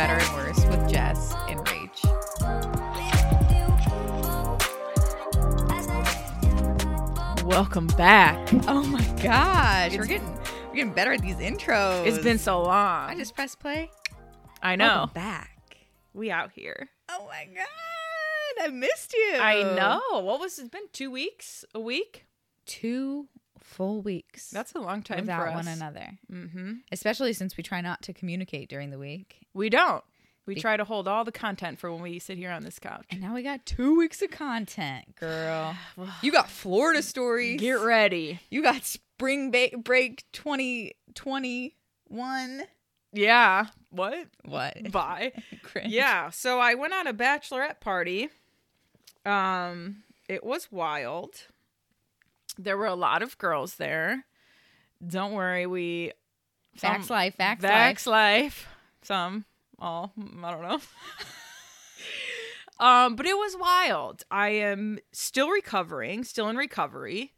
better and worse with Jess and Rach. Welcome back. Oh my gosh, we're getting we're getting better at these intros. It's been so long. I just pressed play. I know. Welcome back. We out here. Oh my god, I missed you. I know. What was it been? Two weeks? A week? Two full weeks. That's a long time without for us. one another. Mm-hmm. Especially since we try not to communicate during the week. We don't. We Be- try to hold all the content for when we sit here on this couch. And now we got two weeks of content, girl. You got Florida stories. Get ready. You got spring ba- break 2021. Yeah. What? What? Bye. Cringe. yeah. So I went on a bachelorette party. Um, it was wild. There were a lot of girls there. Don't worry, we Facts some- life, facts Vax life. life. Some, all, I don't know. um, but it was wild. I am still recovering, still in recovery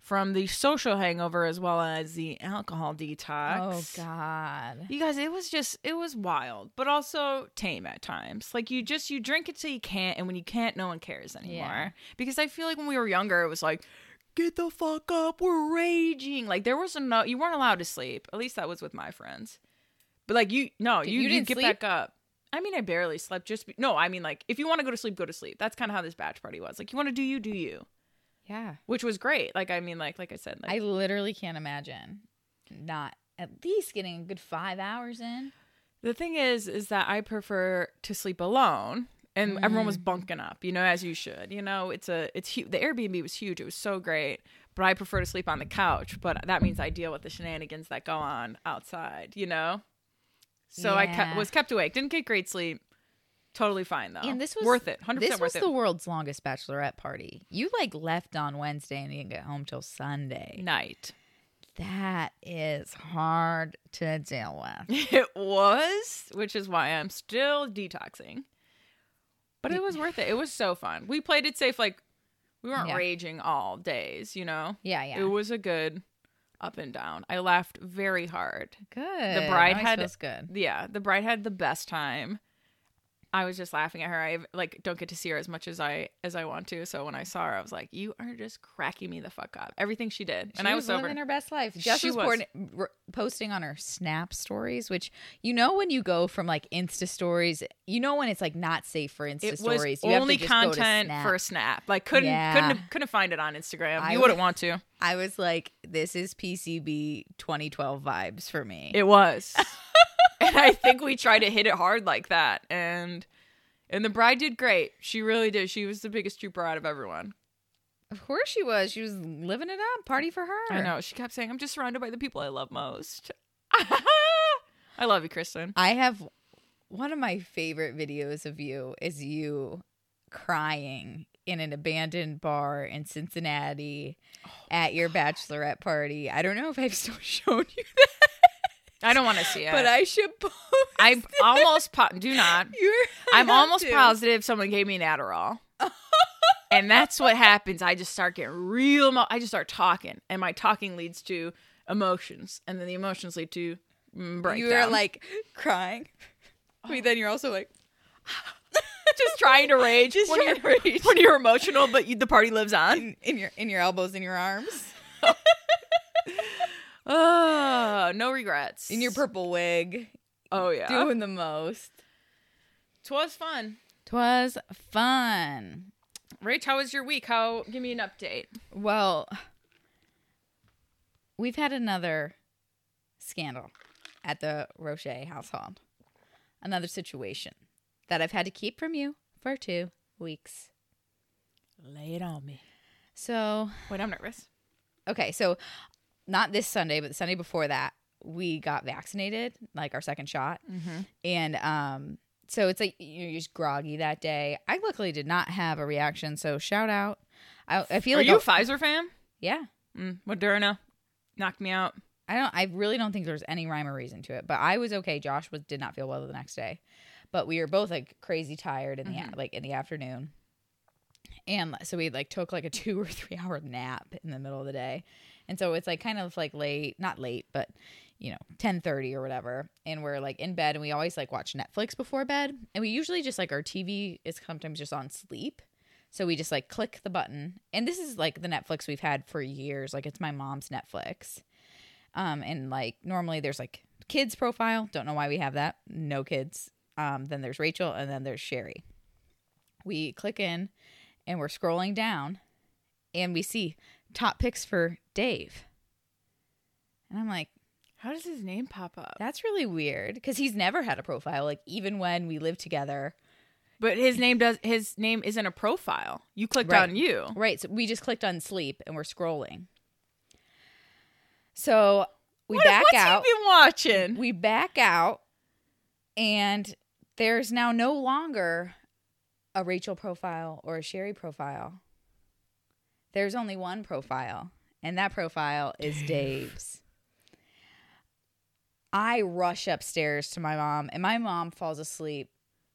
from the social hangover as well as the alcohol detox. Oh God. You guys, it was just it was wild, but also tame at times. Like you just you drink it till you can't, and when you can't, no one cares anymore. Yeah. Because I feel like when we were younger, it was like, get the fuck up, we're raging. Like there was no, you weren't allowed to sleep. At least that was with my friends. But like you, no, you you didn't get sleep? back up. I mean, I barely slept. Just be, no, I mean like if you want to go to sleep, go to sleep. That's kind of how this batch party was. Like you want to do you, do you, Yeah. which was great. Like I mean, like like I said, like, I literally can't imagine not at least getting a good five hours in. The thing is, is that I prefer to sleep alone, and everyone Mm. was bunking up, you know, as you should. You know, it's a, it's hu- the Airbnb was huge. It was so great, but I prefer to sleep on the couch. But that means I deal with the shenanigans that go on outside, you know. So I Yeah. ke- was kept awake. Didn't get great sleep. Totally fine though. And this was worth it. Hundred This was worth the world's longest bachelorette party. You like left on Wednesday and you didn't get home till Sunday. Night. That is hard to deal with. It was, which is why I'm still detoxing. But it was worth it. It was so fun. We played it safe. Like we weren't Yeah. raging all days, you know. Yeah, yeah. It was a good up and down. I laughed very hard. good. The bride had good. Yeah, the bride had the best time. I was just laughing at her. I like don't get to see her as much as I as I want to. So when I saw her, I was like, "You are just cracking me the fuck up." Everything she did, and she I was, sober. living her best life. Jess She was, was. posting on her Snap stories, which you know when you go from like Insta stories, you know when it's like not safe for Insta it was stories. You have to only just go to content Snap. for Snap. Like couldn't Yeah. couldn't couldn't find it on Instagram. I you would- wouldn't want to. I was like, this is PCB 2012 vibes for me. It was, and I think we tried to hit it hard like that, and and the bride did great. She really did. She was the biggest trooper out of everyone. of course she was. She was living it up. Party for her. I know. She kept saying, "I'm just surrounded by the people I love most." I love you, Kristen. I have one of my favorite videos of you is you crying in an abandoned bar in Cincinnati Oh, at your bachelorette party. I don't know if I've still shown you that, I don't want to see it, but I should post. I it. almost po- do not. You're, I I'm almost to. positive someone gave me an Adderall. and that's what happens. I just start getting real. Emo- I just start talking, and my talking leads to emotions, and then the emotions lead to mm, breakdown. You are like crying, but then you're also like just trying to rage Just when, you're, to rage. when you're emotional, but you, the party lives on. in, in your in your elbows, in your arms, Oh, Ah, no regrets. in your purple wig, oh yeah, doing the most. Twas fun. Twas fun. Rach, how was your week? How? Give me an update. Well, we've had another scandal at the Roche household. Another situation that I've had to keep from you for two weeks. Lay it on me. So, Wait, I'm nervous. okay, so not this Sunday, but the Sunday before that, we got vaccinated, like our second shot. Mm-hmm. And um, so it's like you're just groggy that day. I luckily did not have a reaction, so shout out. I, I feel Are like you a- a Pfizer fan? yeah. Mm, Moderna knocked me out. I don't. I really don't think there was any rhyme or reason to it. But I was okay. Josh was did not feel well the next day, but we were both like crazy tired in the Mhm. like in the afternoon, and so we like took like a two or three hour nap in the middle of the day, and so it's like kind of like late, not late, but you know 10:30 or whatever. And we're like in bed and we always like watch Netflix before bed. And we usually just like our TV is sometimes just on sleep. So we just like click the button. And this is like the Netflix we've had for years. Like it's my mom's Netflix. Um and like normally there's like kids profile. Don't know why we have that. No kids. Um then there's Rachel and then there's Sherry. We click in and we're scrolling down and we see top picks for Dave and I'm like How does his name pop up? that's really weird because he's never had a profile. Like even when we lived together, But his name does his name isn't a profile. You clicked Right. on you. right? So we just clicked on sleep and we're scrolling. So we What, back what's out. he been watching? We back out, and there's now no longer a Rachel profile or a Sherry profile. There's only one profile, and that profile is Dave's. I rush upstairs to my mom, and my mom falls asleep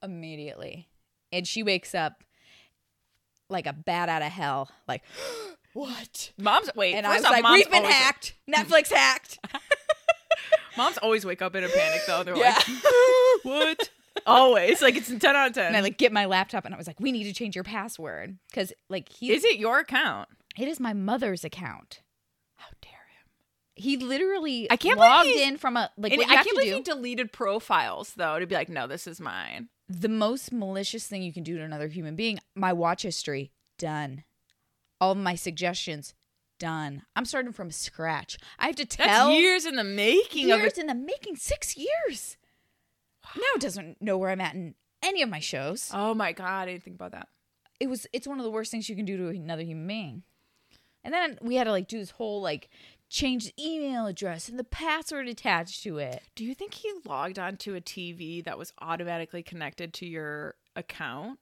immediately. And she wakes up like a bat out of hell, like, what? Mom's wait. And I was off, like, we've been always- hacked. Netflix hacked. Moms always wake up in a panic though. They're Yeah. like, what? Always. Like it's a ten out of ten. And I like get my laptop and I was like, we need to change your password. Because like he Is it your account? it is my mother's account. How dare him? He literally I can't logged he's- in from a like And I can't believe do. he deleted profiles though to be like, no, this is mine. the most malicious thing you can do to another human being, my watch history, done. All my suggestions, done. I'm starting from scratch. I have to That's tell years in the making years in the making, six years. Now it doesn't know where I'm at in any of my shows. Oh my god, I didn't think about that. it was it's one of the worst things you can do to another human being. And then we had to like do this whole like change the email address and the password attached to it. Do you think he logged onto a TV that was automatically connected to your account?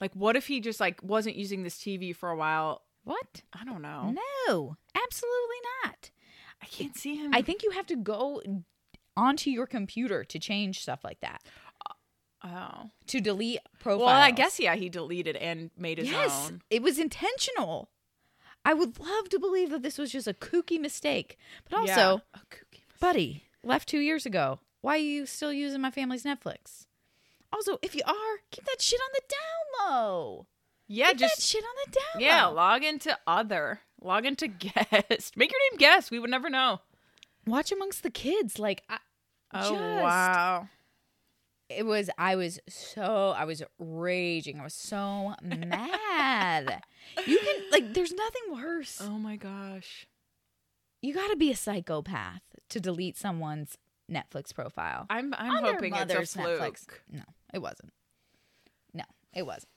Like what if he just like wasn't using this TV for a while? What? I don't know. No, absolutely not. I can't see him. I think you have to go onto your computer to change stuff like that. oh. To delete profiles. Well, I guess yeah, he deleted and made his yes, own. it was intentional. I would love to believe that this was just a kooky mistake, but also, Yeah. Mistake. buddy, left two years ago. Why are you still using my family's Netflix? Also, if you are, keep that shit on the down low. Yeah, Keep that just shit on the down yeah, low. log into other. Log into guest. Make your name guest. We would never know. Watch amongst the kids. Like, I, Oh Just- wow. it was. I was so. I was raging. I was so mad. You can like. There's nothing worse. Oh my gosh. You got to be a psychopath to delete someone's Netflix profile. I'm I'm hoping it's a fluke. Netflix. No, it wasn't. No, it wasn't.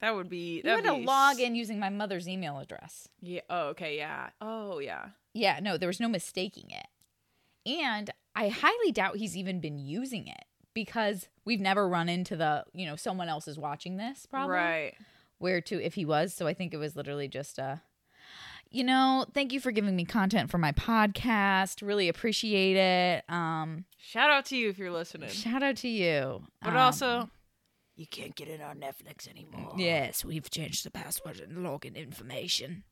That would be You had to log in using my mother's email address. Yeah. Oh, okay. Yeah. Oh, yeah. Yeah, no, there was no mistaking it. And I highly doubt he's even been using it because we've never run into the, you know, someone else is watching this problem. Right. Where to if he was. So I think it was literally just a, you know, thank you for giving me content for my podcast. Really appreciate it. Um, Shout out to you if you're listening. shout out to you. But Um, also, you can't get it on Netflix anymore. Yes, we've changed the password and login information.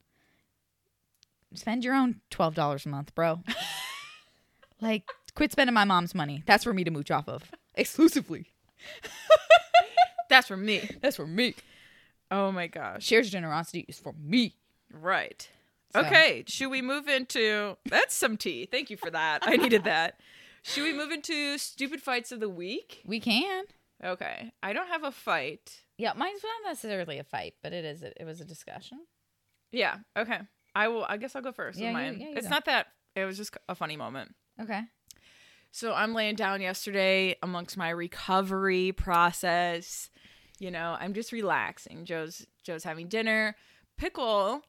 Spend your own twelve dollars a month, bro. like, quit spending my mom's money. That's for me to mooch off of exclusively. That's for me. That's for me. Oh my gosh. Sherry's generosity is for me. Right. So- Okay. Should we move into that's some tea. Thank you for that. I needed that. Should we move into stupid fights of the week? We can. Okay. I don't have a fight. Yeah, mine's not necessarily a fight, but it is. It was a discussion. Yeah. Okay. I will. I guess I'll go first. Yeah, with you- yeah, you it's go. not that. It was just a funny moment. Okay. So I'm laying down yesterday amongst my recovery process. You know, I'm just relaxing. Joe's Joe's having dinner. Pickle,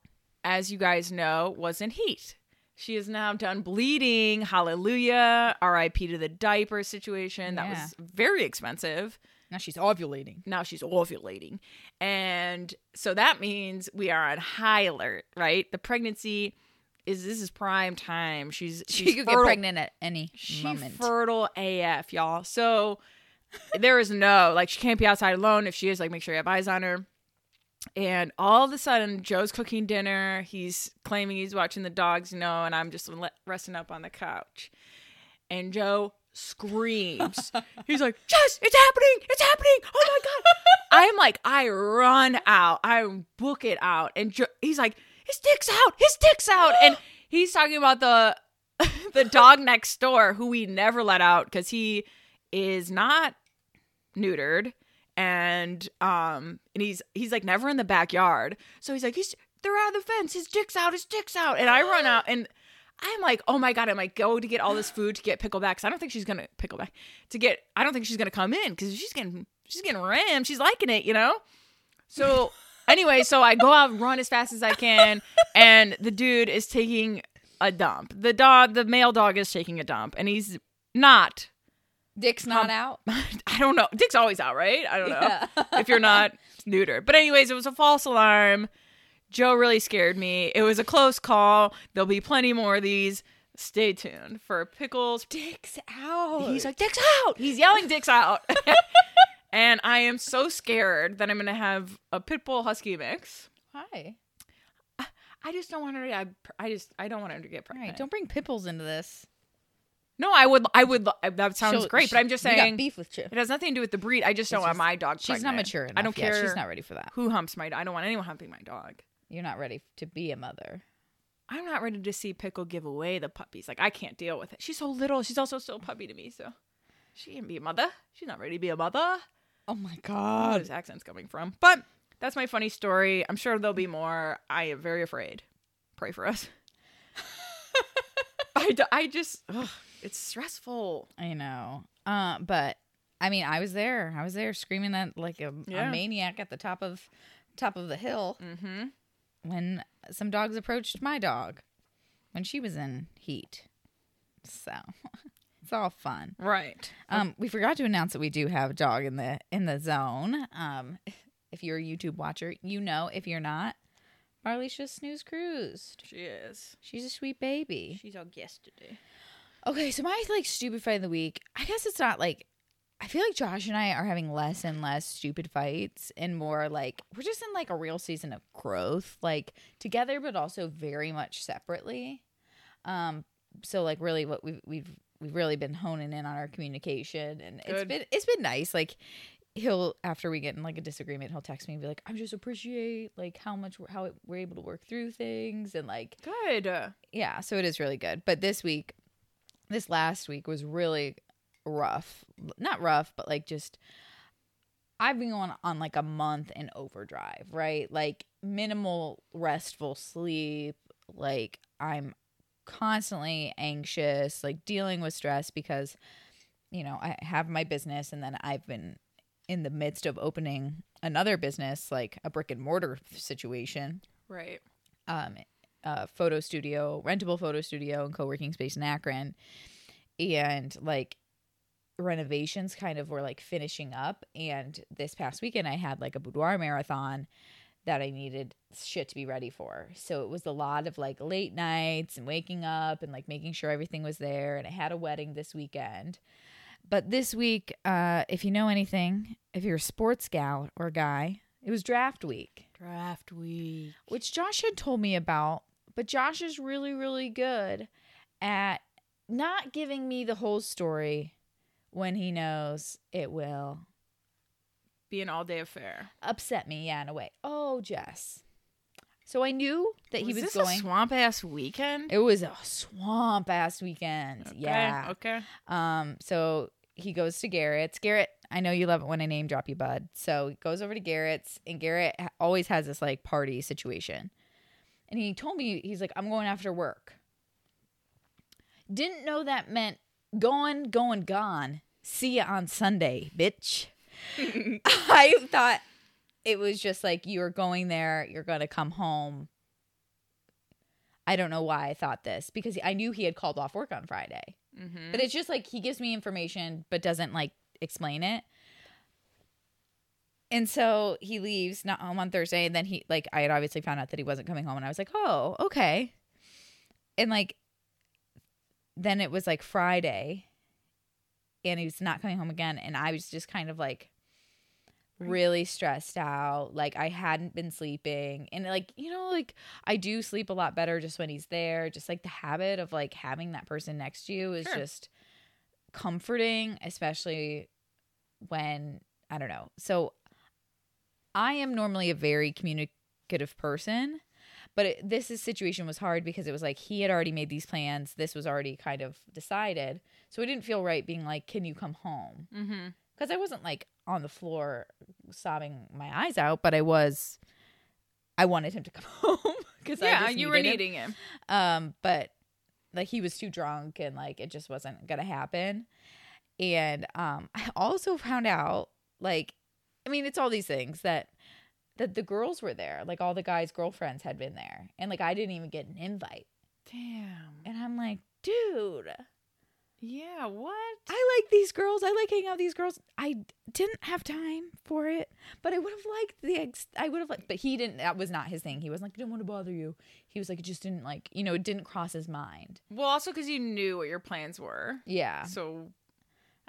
as you guys know, was in heat. She is now done bleeding. Hallelujah. RIP to the diaper situation. That Yeah. was very expensive. Now she's ovulating. Now she's ovulating. And so that means we are on high alert, right? The pregnancy is this is prime time. She's She she's could fertile. get pregnant at any She moment. fertile AF, y'all. So there is no like she can't be outside alone. If she is, like make sure you have eyes on her. And all of a sudden, Joe's cooking dinner. He's claiming he's watching the dogs, you know, and I'm just resting up on the couch. And Joe screams. He's like, Jess, it's happening. It's happening. Oh my God. I'm like, I run out. I book it out. And he's like, his dick's out. His dick's out. And he's talking about the the dog next door who we never let out because he is not neutered and um and he's he's like never in the backyard so he's like he's they're out of the fence his dick's out his dick's out and i run out and i'm like oh my god i'm like go to get all this food to get picklebacks. i don't think she's gonna pickleback to get i don't think she's gonna come in because she's getting she's getting rammed she's liking it you know so anyway so i go out run as fast as i can and the dude is taking a dump the dog the male dog is taking a dump and he's not Dick's not out. I don't know. Dick's always out, right? I don't know. Yeah. if you're not neutered. But anyways, it was a false alarm. Joe really scared me. It was a close call. There'll be plenty more of these. Stay tuned for pickles. Dick's out. He's like, Dick's out. He's yelling Dick's out. and I am so scared that I'm gonna have a pit bull husky mix. Hi. I just don't want her to. I, I just I don't want her to get pregnant. right, don't bring pipples into this. no, I would. I would. That sounds She'll- great. But I'm just you got saying. beef with Chip. It has nothing to do with the breed. I just don't It's want my dog. She's not pregnant. mature enough. I don't yet. care. She's not ready for that. who humps my. I don't want anyone humping my dog. You're not ready to be a mother. I'm not ready to see Pickle give away the puppies. Like I can't deal with it. She's so little. She's also still a puppy to me. So she can be a mother. She's not ready to be a mother. Oh my I don't know god. where this accent's coming from. But that's my funny story. I'm sure there'll be more. I am very afraid. Pray for us. I, d- I just ugh, it's stressful. I know. Uh, but I mean, I was there. I was there screaming that like a, Yeah. a maniac at the top of top of the hill Mm-hmm. When some dogs approached my dog when she was in heat. So it's all fun. Right. Um, we forgot to announce that we do have a dog in the in the zone. Um, if you're a YouTube watcher, you know. If you're not, Marlicia snooze cruised. She is. She's a sweet baby. She's our guest today. Okay, so my like stupid fight of the week. I guess it's not like I feel like Josh and I are having less and less stupid fights and more like we're just in like a real season of growth, like together but also very much separately. Um so like really what we've we've we've really been honing in on our communication and it's Good. been it's been nice. Like he'll after we get in like a disagreement, he'll text me and be like, "I just appreciate like how much we're, how we're able to work through things and like Good. yeah, so it is really good. But this week, this last week was really rough. Not rough, but like just I've been going on like a month in overdrive, right? Like minimal restful sleep, like I'm constantly anxious, like dealing with stress because you know, I have my business and then I've been in the midst of opening another business, like a brick and mortar situation Right. um, a photo studio, rentable photo studio and co-working space in Akron. And like renovations kind of were like finishing up. And this past weekend I had like a boudoir marathon that I needed shit to be ready for. So it was a lot of like late nights and waking up and like making sure everything was there. And I had a wedding this weekend. But this week, uh, if you know anything, if you're a sports gal or guy, it was draft week Draft week. which Josh had told me about, but Josh is really, really good at not giving me the whole story when he knows it will Be an all day affair. upset me, yeah, in a way. Oh, Jess. So I knew that he was this going. a swamp ass weekend. it was a swamp ass weekend. Okay, Yeah. Okay. Um, so he goes to Garrett's. Garrett, I know you love it when I name drop you, bud. So he goes over to Garrett's, and Garrett always has this like party situation. And he told me, he's like, I'm going after work. Didn't know that meant going, going, gone. See you on Sunday, bitch. I thought it was just like you were going there, you're going to come home. I don't know why I thought this because I knew he had called off work on Friday. Mm-hmm. But it's just like he gives me information but doesn't like explain it. And so he leaves not home on Thursday and then he like I had obviously found out that he wasn't coming home and I was like, "Oh, okay." And like then it was like Friday and he was not coming home again and I was just kind of like really stressed out. Like I hadn't been sleeping. And like, you know, like I do sleep a lot better just when he's there. Just like the habit of like having that person next to you is Sure. just comforting, especially when I don't know. So I am normally a very communicative person, but it, this is, situation was hard because it was like he had already made these plans. This was already kind of decided. So it didn't feel right being like, "Can you come home?" Mm-hmm. because I wasn't like on the floor sobbing my eyes out, but I was. I wanted him to come home because Yeah, you were needing him. Um, but like he was too drunk and like it just wasn't gonna happen. And um, I also found out like, I mean, it's all these things that that the girls were there, like all the guys' girlfriends had been there, and like I didn't even get an invite, Damn. and I'm like, dude. Yeah. What? I like these girls. I like hanging out with these girls. I didn't have time for it, but I would have liked the ex. I would have liked, but he didn't. That was not his thing. He wasn't like, I didn't want to bother you. He was like, it just didn't like, you know, it didn't cross his mind. Well, also because you knew what your plans were. Yeah, So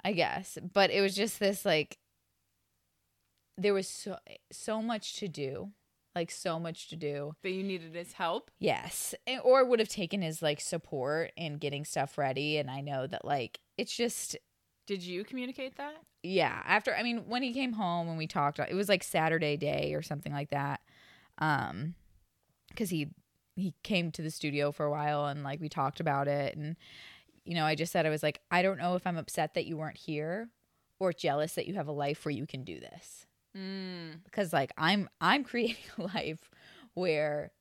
I guess. But it was just this like, there was so so much to do, like so much to do. that you needed his help. Yes, And- or would have taken his like support in getting stuff ready. And I know that like it's just Did you communicate that? yeah after i mean when he came home and we talked it was like saturday day or something like that um because he he came to the studio for a while and like we talked about it and you know i just said i was like i don't know if i'm upset that you weren't here or jealous that you have a life where you can do this Mm. because like i'm i'm creating a life where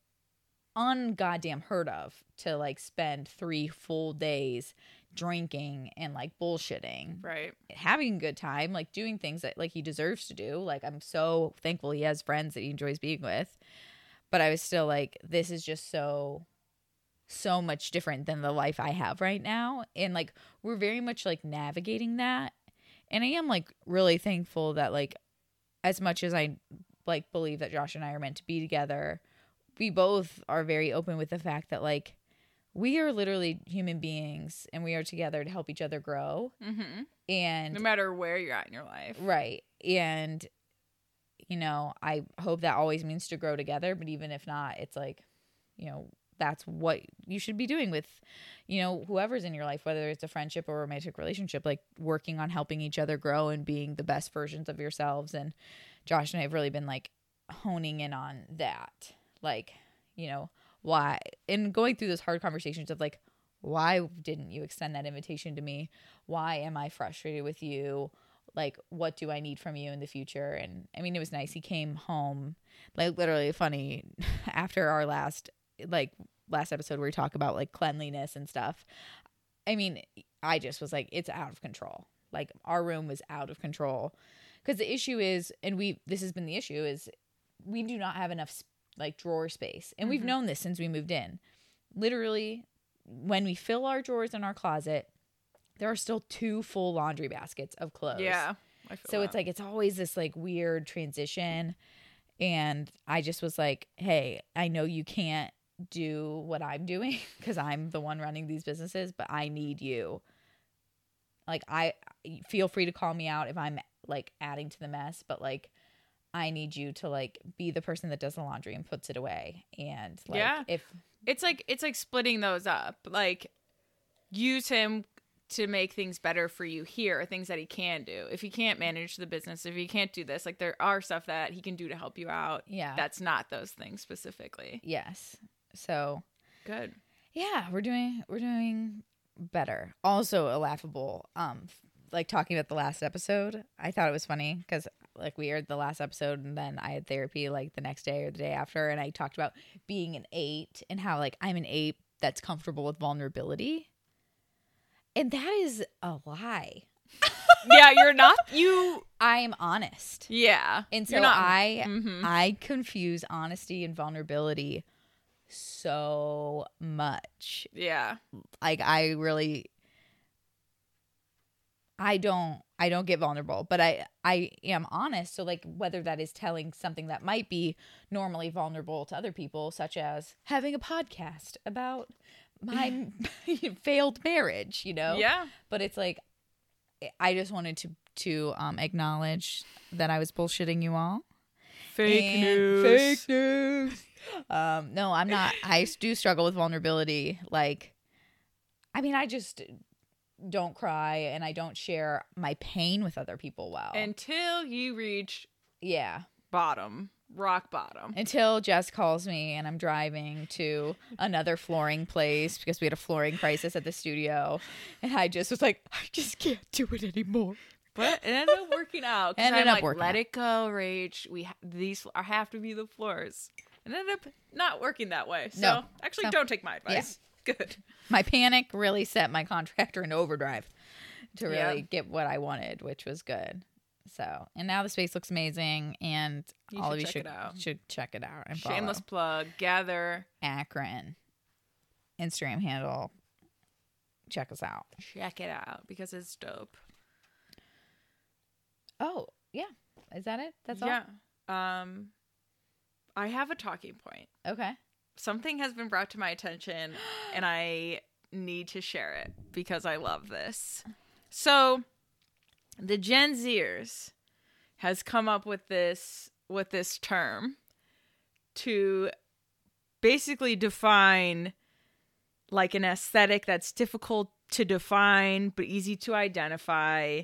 ungoddamn heard of to like spend three full days drinking and like bullshitting Right. having a good time, like doing things that like he deserves to do. Like I'm so thankful he has friends that he enjoys being with. But I was still like, this is just so so much different than the life I have right now. And like we're very much like navigating that. And I am like really thankful that like as much as I like believe that Josh and I are meant to be together, we both are very open with the fact that like we are literally human beings and we are together to help each other grow Mm-hmm. and No matter where you're at in your life. right and you know i hope that always means to grow together but even if not it's like you know that's what you should be doing with you know whoever's in your life whether it's a friendship or a romantic relationship like working on helping each other grow and being the best versions of yourselves. And josh and i have really been like honing in on that like you know why and going through those hard conversations of like why didn't you extend that invitation to me? Why am i frustrated with you? Like what do i need from you in the future? And i mean it was nice. He came home like literally funny after our last like last episode where we talk about like cleanliness and stuff i mean i just was like it's out of control. Like our room was out of control. Because the issue is and we this has been the issue is we do not have enough like drawer space. And we've Mhm. known this since we moved in. Literally when we fill our drawers in our closet there are still two full laundry baskets of clothes. Yeah. So it's like it's always this like weird transition. And i just was like hey i know you can't do what i'm doing because i'm the one running these businesses but i need you like i feel free to call me out if i'm like adding to the mess but like i need you to like be the person that does the laundry and puts it away and like Yeah. if it's like it's like splitting those up. Like use him to make things better for you here, things that he can do. If he can't manage the business, if he can't do this, like there are stuff that he can do to help you out. yeah That's not those things specifically. yes so Good. yeah we're doing we're doing better also a laughable um like talking about the last episode i thought it was funny because like we aired the last episode and then i had therapy like the next day or the day after and i talked about being an eight and how like i'm an eight that's comfortable with vulnerability and that is a lie yeah, you're not you i am honest yeah. and so not i Mhm. i confuse honesty and vulnerability so much Yeah. like i really i don't i don't get vulnerable but i i am honest so like whether that is telling something that might be normally vulnerable to other people such as having a podcast about my failed marriage you know Yeah. but it's like i just wanted to to um, acknowledge that I was bullshitting you all. Fake And- news. Fake news. um, no, I'm not. I do struggle with vulnerability. Like, I mean, I just don't cry and I don't share my pain with other people well. Until you reach yeah. bottom, rock bottom. Until Jess calls me and I'm driving to another flooring place because we had a flooring crisis at the studio. And I just was like, I just can't do it anymore. But it ended up working out. Ended I'm up like, working let out. it go, Rach. We ha- these are, have to be the floors. And ended up not working that way. So No. actually, So- don't take my advice. Good. My panic really set my contractor into overdrive to really Yeah. get what I wanted, which was good. So, and now the space looks amazing, and You all of you should should check it out and Shameless plug. Gather. Akron Instagram handle. Check us out. Check it out because it's dope. Oh yeah, is that it? That's all. yeah. Um, I have a talking point. Okay. Something has been brought to my attention, and I need to share it because I love this. So, the Gen Zers has come up with this with this term to basically define like an aesthetic that's difficult to define but easy to identify.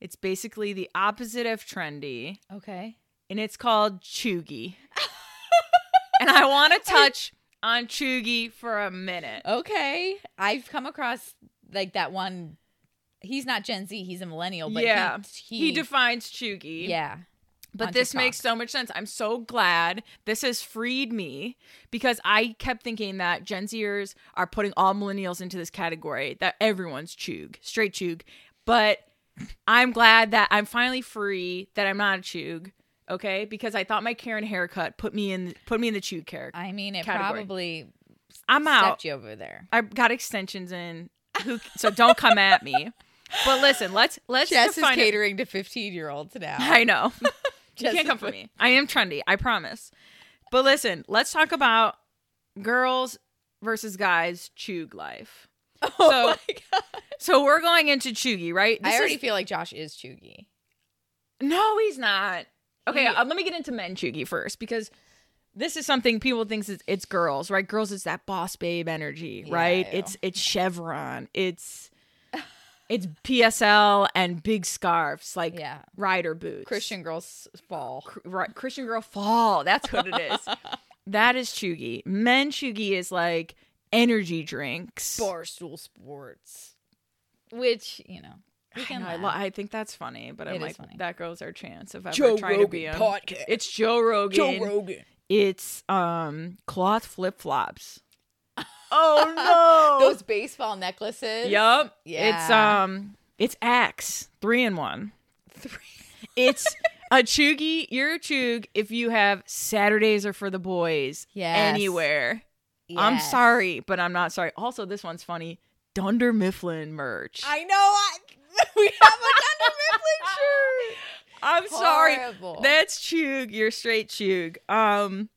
It's basically the opposite of trendy Okay. and it's called Cheugy. and I want to touch on Cheugy for a minute. Okay. I've come across like that one. He's not Gen Z. He's a millennial. But yeah, he, he, defines Cheugy. yeah. But this TikTok. makes so much sense. I'm so glad this has freed me because I kept thinking that Gen Zers are putting all millennials into this category that everyone's chug, straight chug. But I'm glad that I'm finally free, that I'm not a chug. Okay, because I thought my Karen haircut put me in put me in the chug character. I mean, it Category. probably I'm out. you over there. I got extensions in, who, so don't come at me. But listen, let's let's Jess is define it- catering to 15 year olds now. I know. you can't come for me. I am trendy. I promise. But listen, let's talk about girls versus guys chug life. Oh So- my God. So we're going into cheugy, right? I already is- feel like Josh is cheugy. no, he's not. Okay, He- uh, let me get into men cheugy first because this is something people think it's, it's girls, right? Girls is that boss babe energy, Yeah, right? It's it's Chevron, it's it's PSL and big scarves like Yeah. rider boots. Christian girls fall. Cr- Christian girl fall. That's what it is. that is cheugy. Men cheugy is like energy drinks. Barstool Sports. Which, you know, I, know, I, lo- I think that's funny, but It I'm like, funny. that goes our chance of ever Joe trying to be Rogan him. podcast. It's Joe Rogan. Joe Rogan. It's um cloth flip flops. oh no! Those baseball necklaces. Yup. It's um it's Axe three in one. Three. It's a cheugy. You're a chug if you have Saturdays are for the boys Yes. anywhere. I'm sorry, but I'm not sorry. Also, this one's funny. Dunder Mifflin merch. I know. I, we have a Dunder Mifflin shirt. I'm sorry. That's chug. You're straight chug. Um,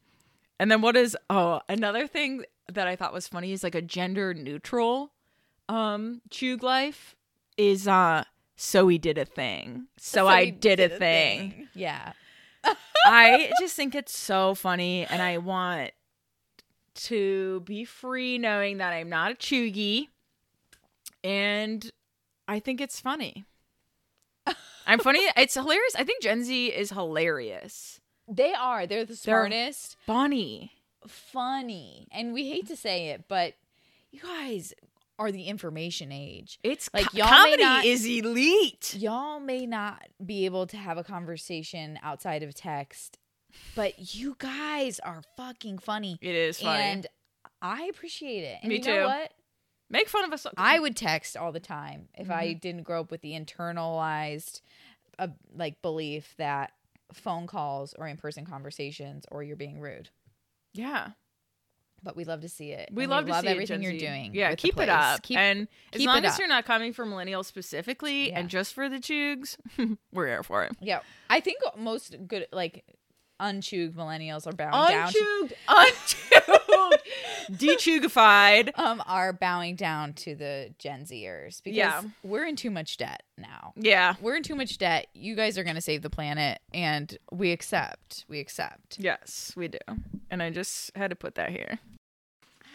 and then what is oh another thing that I thought was funny is like a gender neutral um chug life is uh so we did a thing. So, I he did, a thing. Yeah. I just think it's so funny and I want to be free knowing that I'm not a cheugy and I think it's funny. I'm funny. It's hilarious. I think Gen Z is hilarious. They are. They're the They're- smartest. Funny. funny. And we hate to say it, but you guys are the information age. It's Like, y'all may comedy not- is elite. Y'all may not be able to have a conversation outside of text, but you guys are fucking funny. It is funny. And I appreciate it. And Me you know too. what? Make fun of us. I would text all the time if I Mm-hmm. didn't grow up with the internalized uh, like belief that phone calls or in-person conversations or you're being rude. yeah. But we love to see it. We and love to love see everything you're doing. Yeah, keep it up. Keep, and as long as up. you're not coming for millennials specifically Yeah. and just for the chugs, we're here for it. yeah, I think most good like unchewed millennials are bowing down. To, Unchewed, unchewed, dechugified. um, are bowing down to the Gen Zers because Yeah. we're in too much debt now. Yeah. We're in too much debt. You guys are gonna save the planet, and we accept. We accept. Yes, we do. And I just had to put that here.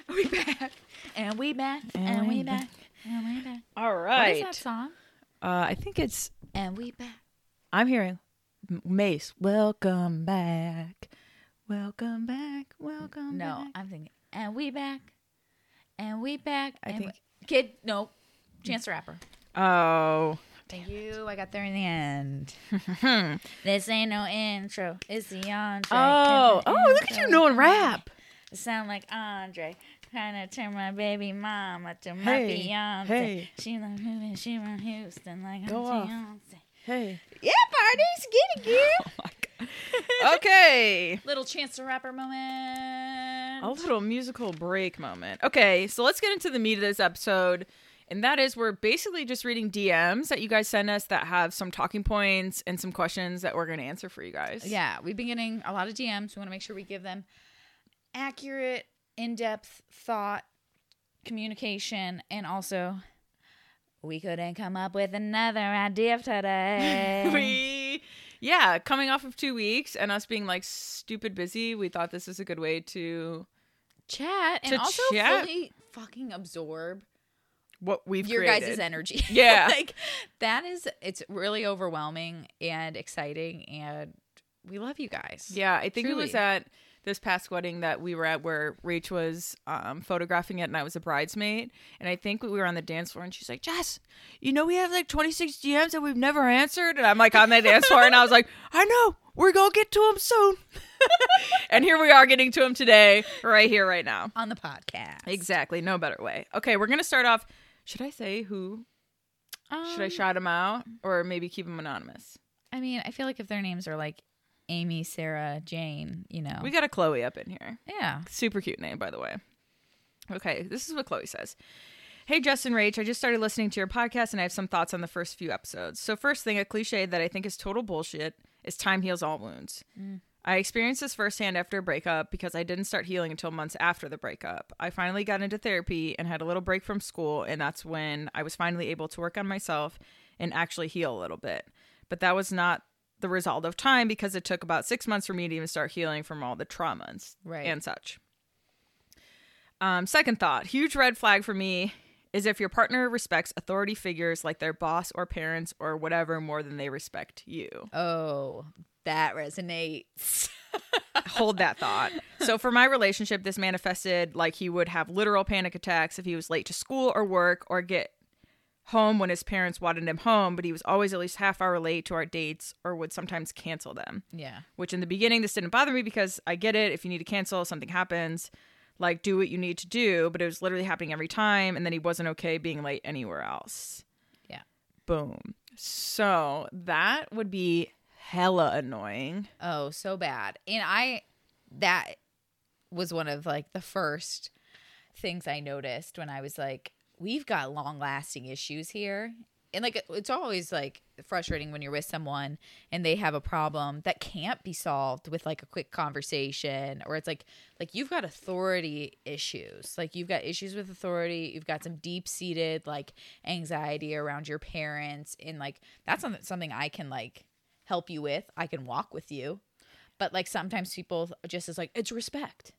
We back, and we back, and, we back, and we back. All right. What is that song? Uh, I think it's. And we back. I'm hearing Mace. Welcome back. Welcome back. Welcome back. No, back. I'm thinking, and we back, and we back. I and think- we- kid. No, Chance the Rapper. Oh. Thank you. I got there in the end. this ain't no intro. It's the Andre. Oh. The Oh, look at you knowing rap. Sound like Andre. Trying to turn my baby mama to my Hey, Beyonce. hey. She like moving, she from Houston like Go a off. Beyonce. Hey. Yeah, parties, get it, girl. Oh my god. Okay. Little Chance the Rapper moment. A little musical break moment. Okay, so let's get into the meat of this episode. And that is, we're basically just reading DMs that you guys send us that have some talking points and some questions that we're going to answer for you guys. Yeah, we've been getting a lot of DMs. We want to make sure we give them accurate, in depth thought, communication, and also we couldn't come up with another idea today. we, yeah, coming off of two weeks and us being like stupid busy, we thought this was a good way to chat and To also chat. fully fucking absorb what we've your created. guys' energy. Yeah. like that is it's really overwhelming and exciting and we love you guys. Yeah, I think it was Truly. at this past wedding that we were at where Rach was um, photographing it and I was a bridesmaid. And I think we were on the dance floor and she's like, Jess, you know, we have like 26 DMs that we've never answered. And I'm like on the dance floor and I was like, I know, we're going to get to them soon. and here we are getting to them today, right here, right now. On the podcast. Exactly. No better way. Okay, we're going to start off. Should I say who? Should I Um, shout them out or maybe keep them anonymous? I mean, I feel like if their names are like Amy, Sarah, Jane, you know. We got a Chloe up in here. yeah. Super cute name, by the way. Okay, this is what Chloe says. Hey, Jess and Rach, I just started listening to your podcast and I have some thoughts on the first few episodes. So, first thing, a cliche that I think is total bullshit is time heals all wounds. Mm. I experienced this firsthand after a breakup because I didn't start healing until months after the breakup. I finally got into therapy and had a little break from school, and that's when I was finally able to work on myself and actually heal a little bit. But that was not the result of time because it took about six months for me to even start healing from all the traumas and, Right. and such. Um, second thought huge red flag for me is if your partner respects authority figures like their boss or parents or whatever more than they respect you. Oh, that resonates. Hold that thought. So, for my relationship, this manifested like he would have literal panic attacks if he was late to school or work or get home when his parents wanted him home, but he was always at least half hour late to our dates or would sometimes cancel them. yeah. Which in the beginning, this didn't bother me because I get it. If you need to cancel, something happens, like do what you need to do, but it was literally happening every time. And then he wasn't okay being late anywhere else. Yeah. Boom. So, that would be hella annoying. Oh, so bad. And I that was one of like the first things I noticed when I was like, we've got long lasting issues here. And like it's always like frustrating when you're with someone and they have a problem that can't be solved with like a quick conversation or it's like like you've got authority issues. Like you've got issues with authority, you've got some deep seated like anxiety around your parents and like that's something something I can like help you with. I can walk with you. But like sometimes people just is like it's respect.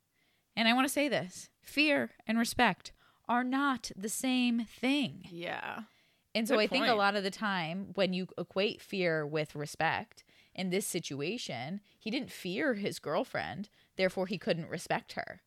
And I want to say this. Fear and respect are not the same thing. Yeah. And so Good I think a lot of the time when you equate fear with respect in this situation, he didn't fear his girlfriend, therefore he couldn't respect her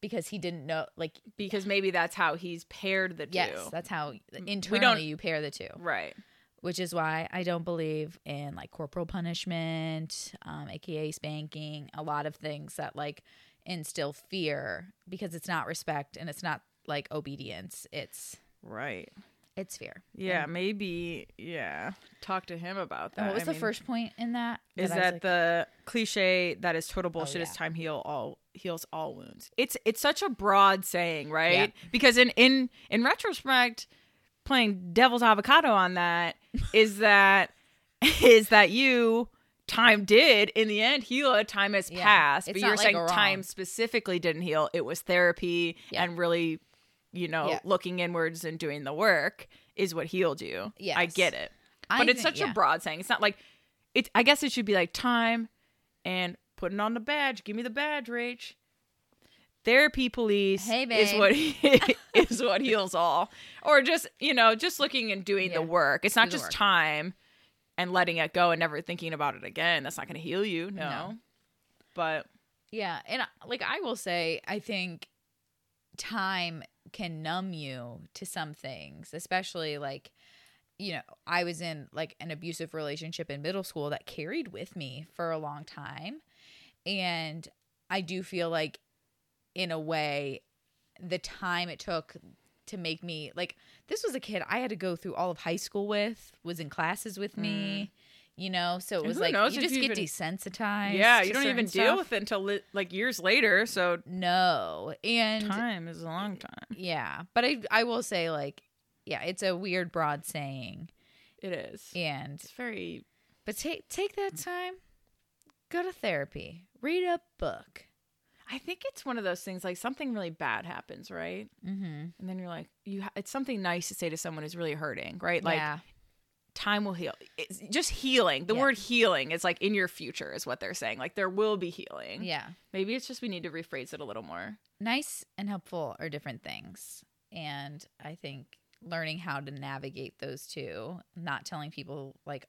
because he didn't know like because maybe that's how he's paired the two. yes, that's how internally you pair the two. right. which is why I don't believe in like corporal punishment, um, aka spanking, a lot of things that like instill fear because it's not respect and it's not like obedience. It's Right. it's fear. Yeah, maybe. Yeah. Talk to him about that. What was I the mean, first point in that? Is that like- the cliche that is total oh, bullshit? Is yeah. time heal all heals all wounds? It's it's such a broad saying, right? Because in in in retrospect, playing devil's avocado on that is that is that you time did in the end heal a Time has Yeah. passed, It's but you're like saying time specifically didn't heal. It was therapy Yeah. and really, you know, Yeah. looking inwards and doing the work is what healed you. I get it, I but it's think- such yeah. a broad saying. It's not like it's. I guess it should be like time and putting on the badge. Give me the badge, Rach. Therapy police Hey, is what is what heals all, or just you know just looking and doing Yeah. the work. It's not just work. time and letting it go and never thinking about it again. That's not going to heal you, no. No. But Yeah, and like I will say, I think time can numb you to some things, especially like you know, I was in like an abusive relationship in middle school that carried with me for a long time. And I do feel like in a way the time it took to make me like this was a kid I had to go through all of high school with, was in classes with me, mm. You know, so it. Was like you just get even- desensitized. yeah, you don't even deal stuff. with it until li- like years later. So No. And time is a long time. yeah, but I I will say like yeah, it's a weird broad saying. It is. And It's very. but take take that time. Go to therapy. Read a book. I think it's one of those things like something really bad happens, right? Mhm. And then you're like, you. Ha- it's something nice to say to someone who's really hurting, right? Like yeah. Time will heal. It's just healing. The Yeah. word healing is like in your future is what they're saying. Like there will be healing. Yeah. Maybe it's just we need to rephrase it a little more. Nice and helpful are different things. And I think learning how to navigate those two, not telling people like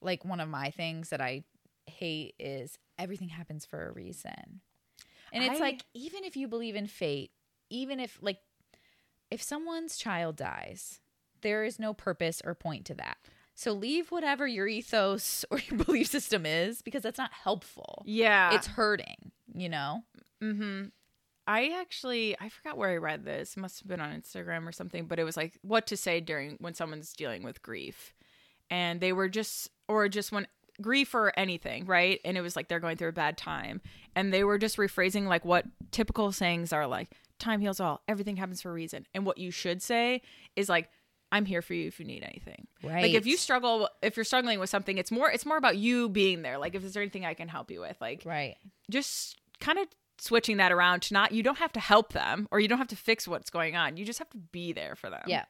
like one of my things that I hate is everything happens for a reason. And it's I- like even if you believe in fate, even if like if someone's child dies, there is no purpose or point to that. So leave whatever your ethos or your belief system is because that's not helpful. Yeah. It's hurting, you know? Mm-hmm. I actually I forgot where I read this. It must have been on Instagram or something, but it was like what to say during when someone's dealing with grief. And they were just or just when grief or anything, right? And it was like they're going through a bad time. And they were just rephrasing like what typical sayings are like, time heals all, everything happens for a reason. And what you should say is like I'm here for you if you need anything. Right. Like if you struggle if you're struggling with something, it's more it's more about you being there. Like if there's anything I can help you with. Like Right. just kind of switching that around to not you don't have to help them or you don't have to fix what's going on you just have to be there for them Yeah.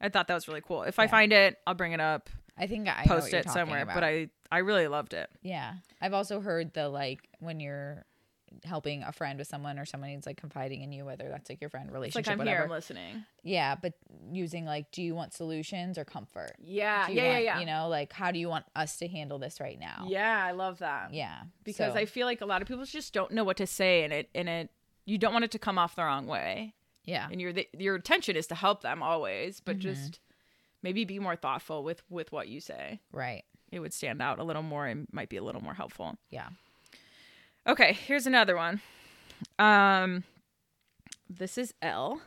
i thought that was really cool if i find it i'll bring it up I think I post it somewhere about. but i i really loved it yeah, I've also heard the like when you're helping a friend with someone or someone who's like confiding in you, whether that's like your friend it's relationship, like i'm whatever. here i'm listening. Yeah, but using like, do you want solutions or comfort? yeah yeah yeah yeah. You know, like how do you want us to handle this right now? yeah i love that. Yeah, because So, i feel like a lot of people just don't know what to say and it and it you don't want it to come off the wrong way. Yeah, and your your intention is to help them always but Mm-hmm. just maybe be more thoughtful with with what you say. Right, it would stand out a little more and might be a little more helpful. Yeah, Okay, here's another one. Um this is L.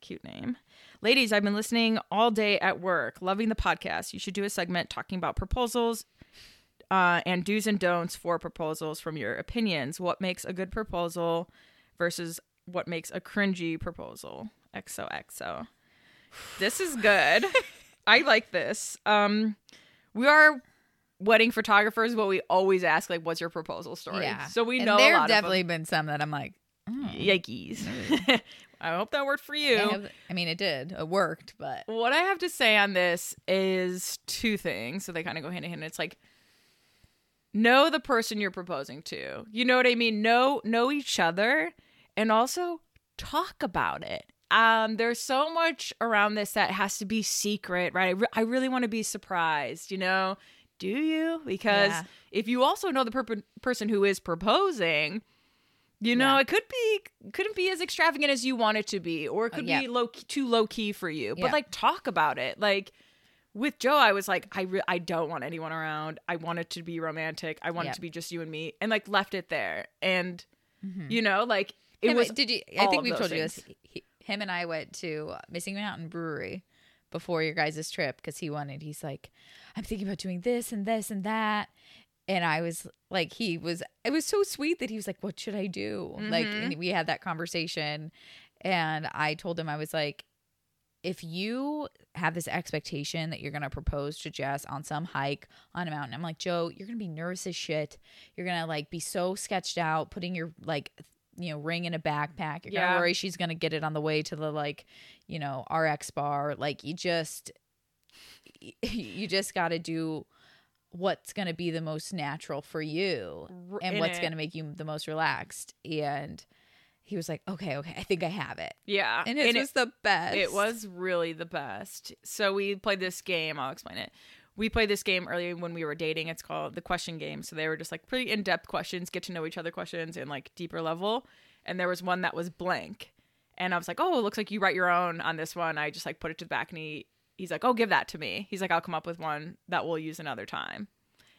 Cute name. Ladies, I've been listening all day at work, loving the podcast. You should do a segment talking about proposals uh, and do's and don'ts for proposals from your opinions. What makes a good proposal versus what makes a cringy proposal? XOXO. This is good. I like this. Um, we are wedding photographers, what we always ask like, "What's your proposal story?" yeah. So we And know there have definitely been some that I'm like, them. mm. Yikes! I hope that worked for you. I have- I mean, it did, it worked, but What I have to say on this is two things. So they kind of go hand in hand. It's like know the person you're proposing to. You know what I mean? Know know each other and also talk about it. Um, there's so much around this that has to be secret, right? I, re- I really want to be surprised, you know? Do you? Because Yeah. if you also know the per- person who is proposing, you know, Yeah. it could be couldn't be as extravagant as you want it to be, or it Uh, could yeah. be low too low key for you. But like, talk about it. Like with Joe, I was like, I re- I don't want anyone around. I want it to be romantic. I want it to be just you and me, and like left it there. And Mhm. you know, like it Him- was. Did you? I think we've told you this. He, him and I went to Missing Mountain Brewery before your guys' trip because he wanted. He's like, I'm thinking about doing this and this and that, and I was like, he was. It was so sweet that he was like, "What should I do?" Like, Mhm. and we had that conversation, and I told him I was like, if you have this expectation that you're going to propose to Jess on some hike on a mountain, I'm like, Joe, you're going to be nervous as shit. You're going to like be so sketched out, putting your like, you know, ring in a backpack. You're going to worry she's going to get it on the way to the like, you know, RX bar. Like, you just, you just got to do what's going to be the most natural for you and in what's going to make you the most relaxed. And he was like, okay, okay, I think I have it. Yeah. And it was the best. It was really the best. So we played this game. I'll explain it. We played this game earlier when we were dating. It's called the question game. So they were just like pretty in depth questions, get to know each other questions, and like deeper level. And there was one that was blank. And I was like, oh, it looks like you write your own on this one. I just like put it to the back and he, he's like, oh, give that to me. He's like, I'll come up with one that we'll use another time.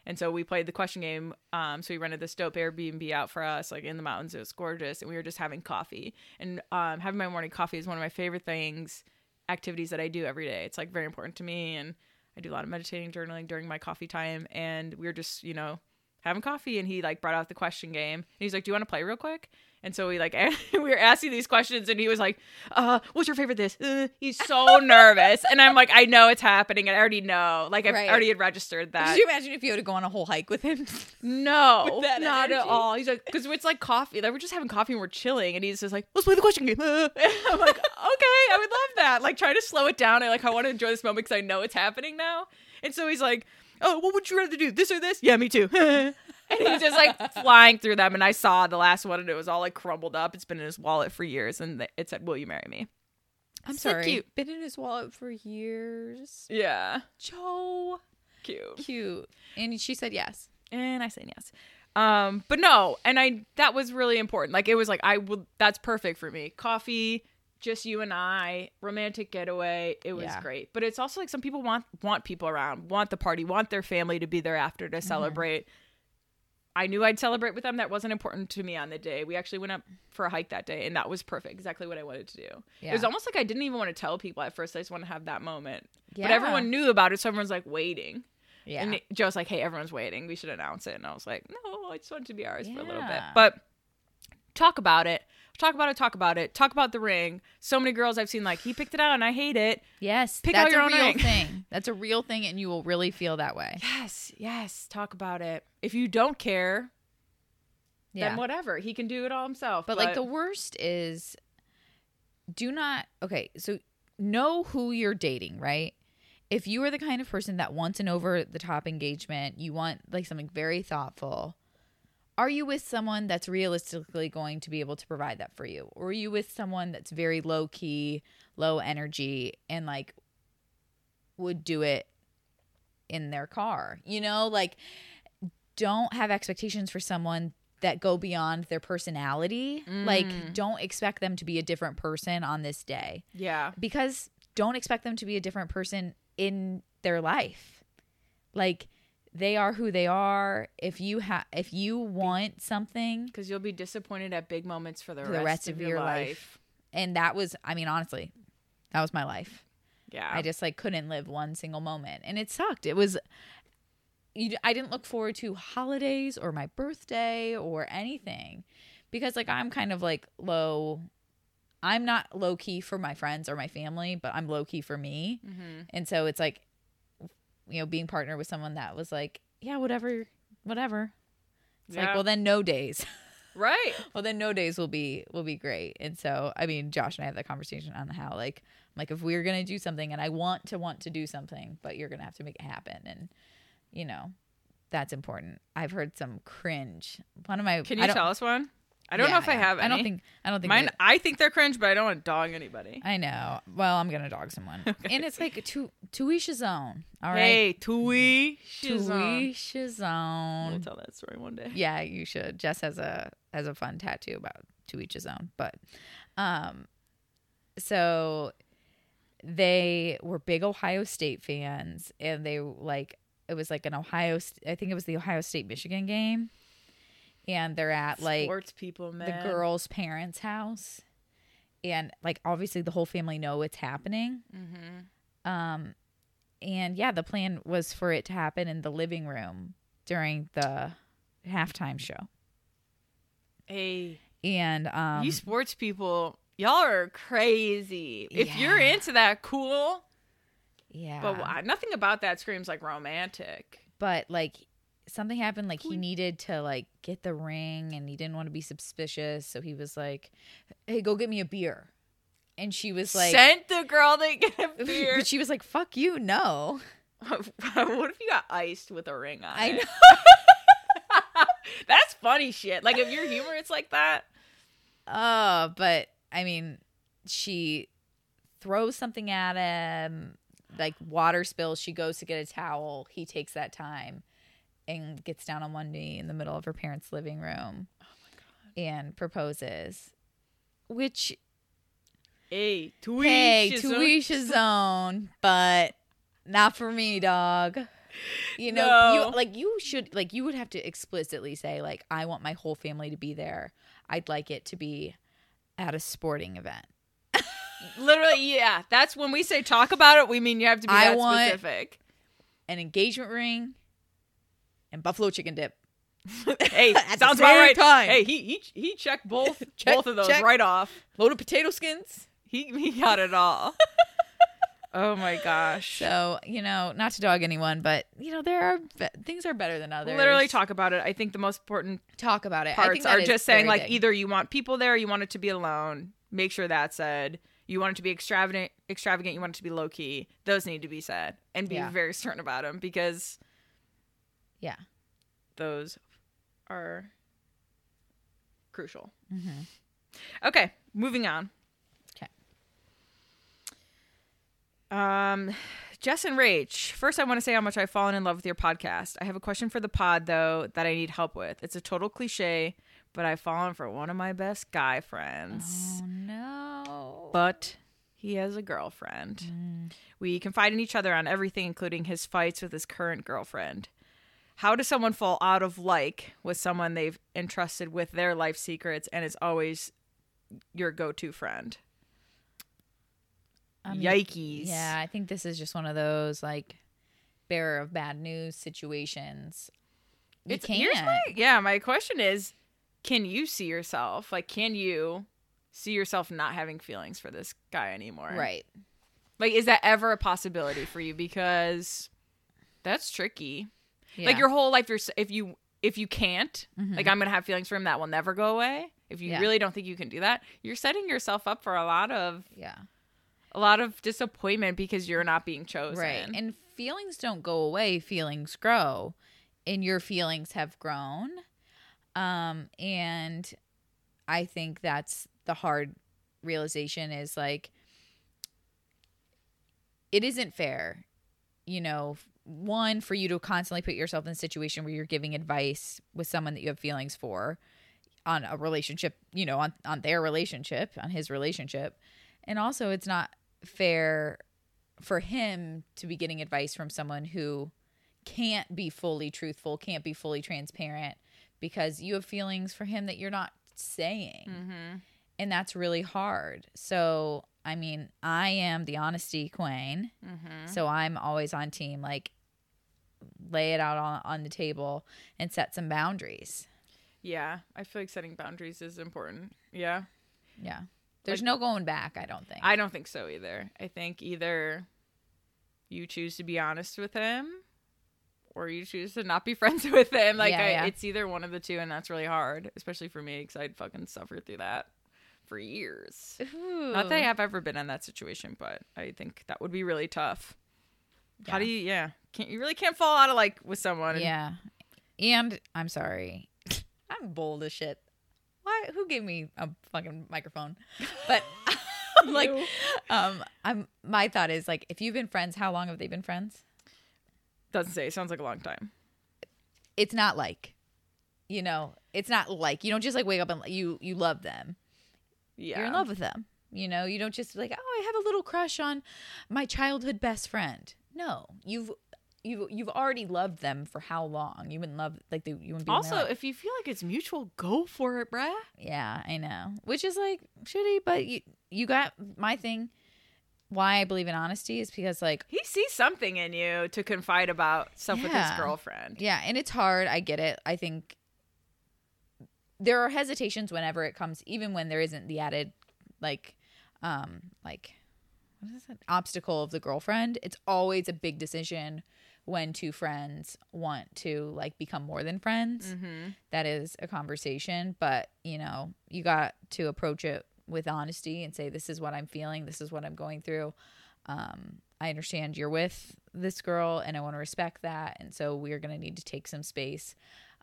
And so we played the question game. Um, so we rented this dope Airbnb out for us, like in the mountains. It was gorgeous, and we were just having coffee. And um, having my morning coffee is one of my favorite things, activities that I do every day. It's like very important to me, and I do a lot of meditating, journaling during my coffee time. And we were just, you know, having coffee, and he like brought out the question game, and he's like, "Do you want to play real quick?" And so we like we were asking these questions, and he was like, "Uh, what's your favorite this?" Uh, he's so nervous, and I'm like, "I know it's happening. I already know. Like I Right. already had registered that." Could you imagine if you had to go on a whole hike with him? No, With not at all. He's like, because it's like coffee. Like we're just having coffee and we're chilling, and he's just like, let's play the question game. I'm like, okay, I would love that. Like try to slow it down. I like I want to enjoy this moment because I know it's happening now. And so he's like, oh, what would you rather do, this or this? Yeah, me too. and he's just like flying through them. And I saw the last one, and it was all like crumbled up. It's been in his wallet for years, and it said, "Will you marry me?" I'm So sorry. cute. Been in his wallet for years. Yeah, Joe. cute. Cute. And she said yes. and I said yes. Um, but no, and I that was really important. Like it was like I would that's perfect for me. Coffee, just you and I, romantic getaway. It was Yeah. great. But it's also like some people want want people around, want the party, want their family to be there after Mm-hmm. to celebrate. I knew I'd celebrate with them. That wasn't important to me on the day. We actually went up for a hike that day, and that was perfect. Exactly what I wanted to do. It was almost like I didn't even want to tell people at first. I just want to have that moment. Yeah. But everyone knew about it, so everyone's like waiting. Yeah. And Joe's like, "Hey, everyone's waiting. We should announce it." And I was like, "No, I just want it to be ours for a little bit." But talk about it. Talk about it. Talk about it. Talk about the ring. So many girls I've seen like he picked it out and I hate it. yes. Pick out that's your a own real ring. thing. That's a real thing, and you will really feel that way. Yes, yes. Talk about it. If you don't care, Yeah. then whatever. He can do it all himself. But like the worst is do not okay, so know who you're dating, right? If you are the kind of person that wants an over the top engagement, you want like something very thoughtful. Are you with someone that's realistically going to be able to provide that for you? Or are you with someone that's very low key, low energy and like would do it in their car? You know, like don't have expectations for someone that go beyond their personality. Like, mm. don't expect them to be a different person on this day yeah, because don't expect them to be a different person in their life. Like, they are who they are. If you have, if you want something, because you'll be disappointed at big moments for the, For the rest of your life. and that was, I mean, honestly, that was my life. Yeah, I just like couldn't live one single moment, and it sucked. It was, you, I didn't look forward to holidays or my birthday or anything, because like I'm kind of like low. I'm not low key for my friends or my family, but I'm low key for me, Mhm. and so it's like, you know, being partnered with someone that was like, yeah, whatever, whatever. It's like, well, then no days. right. well then no days will be will be great and so i mean josh and i had that conversation on how like like if we're gonna do something and i want to want to do something but you're gonna have to make it happen and you know that's important i've heard some cringe one of my Can you tell us one? I don't know Yeah, if I have. Any. i don't think i don't think mine. I think they're cringe, but I don't want to dog anybody. i know well i'm gonna dog someone and it's like to to each his own all right Hey, Tui, to each his We'll own tell that story one day. yeah you should jess has a has a fun tattoo about to each his own but um so they were big ohio state fans and they like it was like an ohio i think it was the ohio state michigan game and they're at like Sports people, man. the girl's parents house and like obviously the whole family know what's happening Mm-hmm. um and yeah the plan was for it to happen in the living room during the halftime show Hey, and um you sports people y'all are crazy. If you're into that, cool. Yeah. But nothing about that screams like romantic. but like something happened like he needed to like get the ring and he didn't want to be suspicious so he was like hey go get me a beer and she was like Sent the girl to get a beer. but she was like fuck you no what if you got iced with a ring on i it? know That's funny shit. Like if you're it's like that, uh but i mean she throws something at him like water spills she goes to get a towel he takes that time and gets down on one knee in the middle of her parents living room oh and proposes which hey, to hey, each to own. each his own, but not for me, dog. You know, No. you like you should like you would have to explicitly say like I want my whole family to be there. I'd like it to be at a sporting event. Literally, yeah. That's when we say talk about it. We mean you have to be I that want- specific. An engagement ring and buffalo chicken dip. Hey, sounds about right. time. Hey, he he he checked both Check, both of those check. right off. Loaded potato skins. He he got it all. oh my gosh. So, you know, not to dog anyone, but you know, there are be- things are better than others. Literally talk about it. I think the most important talk about it. I parts think are just saying like big. either you want people there, or you want it to be alone. Make sure that's said. You want it to be extravagant, extravagant. You want it to be low key. Those need to be said and be Yeah. very certain about them because Yeah. those are crucial. Mhm. Okay, moving on. 'Kay. Um, Jess and Rach. First, I want to say how much I've fallen in love with your podcast. I have a question for the pod though that I need help with. It's a total cliche, but I've fallen for one of my best guy friends. Oh no. But he has a girlfriend. We confide in each other on everything, including his fights with his current girlfriend. How does someone fall out of like with someone they've entrusted with their life secrets and is always your go-to friend? I mean, Yikes! Yeah, I think this is just one of those like bearer of bad news situations. You It's, can't. my yeah. My question is, can you see yourself? Like, can you see yourself not having feelings for this guy anymore? right. Like, is that ever a possibility for you? Because that's tricky. Yeah. Like your whole life, you're if you if you can't, like I'm gonna have feelings for him that will never go away. If you Yeah. really don't think you can do that, you're setting yourself up for a lot of yeah. a lot of disappointment because you're not being chosen. Right. And feelings don't go away, feelings grow. And your feelings have grown. Um and I think that's the hard realization is like it isn't fair. You know, one for you to constantly put yourself in a situation where you're giving advice with someone that you have feelings for on a relationship, you know, on on their relationship, on his relationship. And also it's not fair for him to be getting advice from someone who can't be fully truthful, can't be fully transparent because you have feelings for him that you're not saying. Mm-hmm. And that's really hard. So, I mean, I am the honesty queen. Mm-hmm. So I'm always on team like lay it out on, on the table and set some boundaries. Yeah, I feel like setting boundaries is important. Yeah. Yeah. There's Like- no going back, I don't think. I don't think so either. I think either you choose to be honest with him or you choose to not be friends with him. Like, Yeah, I, yeah. it's either one of the two, and that's really hard, especially for me because I'd fucking suffer through that for years. Not that I have ever been in that situation, but I think that would be really tough. How do you, yeah, can't you really can't fall out of like with someone? and- Yeah. And I'm sorry. I'm bold as shit. Why who gave me a fucking microphone? But I'm like um I'm my thought is like if you've been friends, how long have they been friends? doesn't say. Sounds like a long time. It's not like you know, it's not like you don't just like wake up and you you love them. Yeah, You're in love with them. You know, you don't just like, oh, I have a little crush on my childhood best friend. No, you've you you've already loved them for how long? You wouldn't love like they, you wouldn't be Also, if you feel like it's mutual, go for it, bruh. Yeah, I know. Which is like shitty, but you you got my thing. Why I believe in honesty is because like He sees something in you to confide about stuff with his girlfriend. yeah, and it's hard. I get it. I think there are hesitations whenever it comes, even when there isn't the added like um like what is it obstacle of the girlfriend. It's always a big decision when two friends want to like become more than friends. Mm-hmm. that is a conversation but you know you got to approach it with honesty and say this is what i'm feeling. This is what i'm going through. Um i understand you're with this girl and i want to respect that and so we're going to need to take some space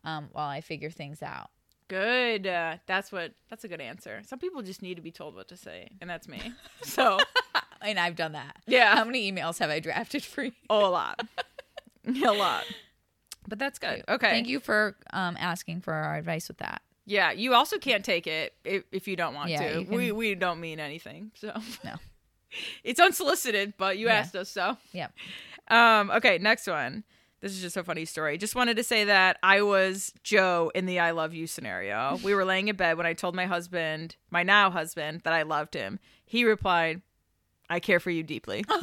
um while i figure things out Good. Uh, that's what. That's a good answer. Some people just need to be told what to say, and that's me. So and i've done that Yeah. how many emails have i drafted for you oh, a lot, a lot. But that's good. Okay. thank you for um asking for our advice with that Yeah, you also can't take it if, if you don't want Yeah, to. can- We we don't mean anything. So No. it's unsolicited, but you Yeah. asked us so. Yep. Um. Okay. Next one. This is just a funny story. Just wanted to say that I was Joe in the "I love you" scenario. We were laying in bed when I told my husband, my now husband, that I loved him. He replied, "I care for you deeply."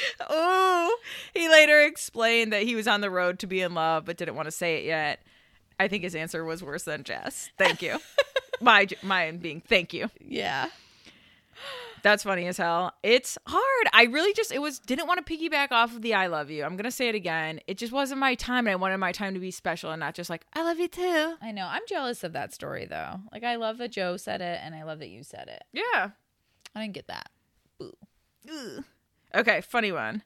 oh. He later explained that he was on the road to be in love, but didn't want to say it yet. I think his answer was worse than Jess. Thank you. my mine being thank you. yeah That's funny as hell. It's hard. I really just it was didn't want to piggyback off of the I love you. I'm gonna say it again. It just wasn't my time, and I wanted my time to be special and not just like I love you too. i know i'm jealous of that story though like i love that joe said it and i love that you said it Yeah. i didn't get that Ugh. Okay, funny one.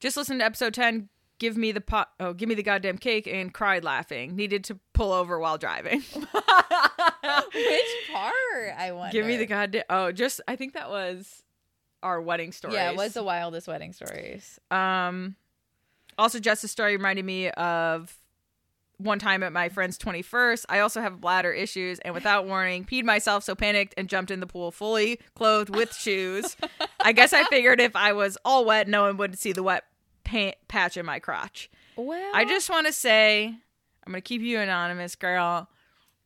Just listen to episode ten. Give me the pot. Oh, give me the goddamn cake, and cried laughing. Needed to pull over while driving. which part i want give me the goddamn. Oh, just I think that was our wedding story. yeah it was the wildest wedding stories Um, also, Jess's story reminded me of one time at my friend's 21st. I also have bladder issues, and without warning, peed myself, so panicked and jumped in the pool fully clothed with shoes. I guess I figured if I was all wet, no one would see the wet pa- patch in my crotch. well I just want to say, I'm going to keep you anonymous, girl.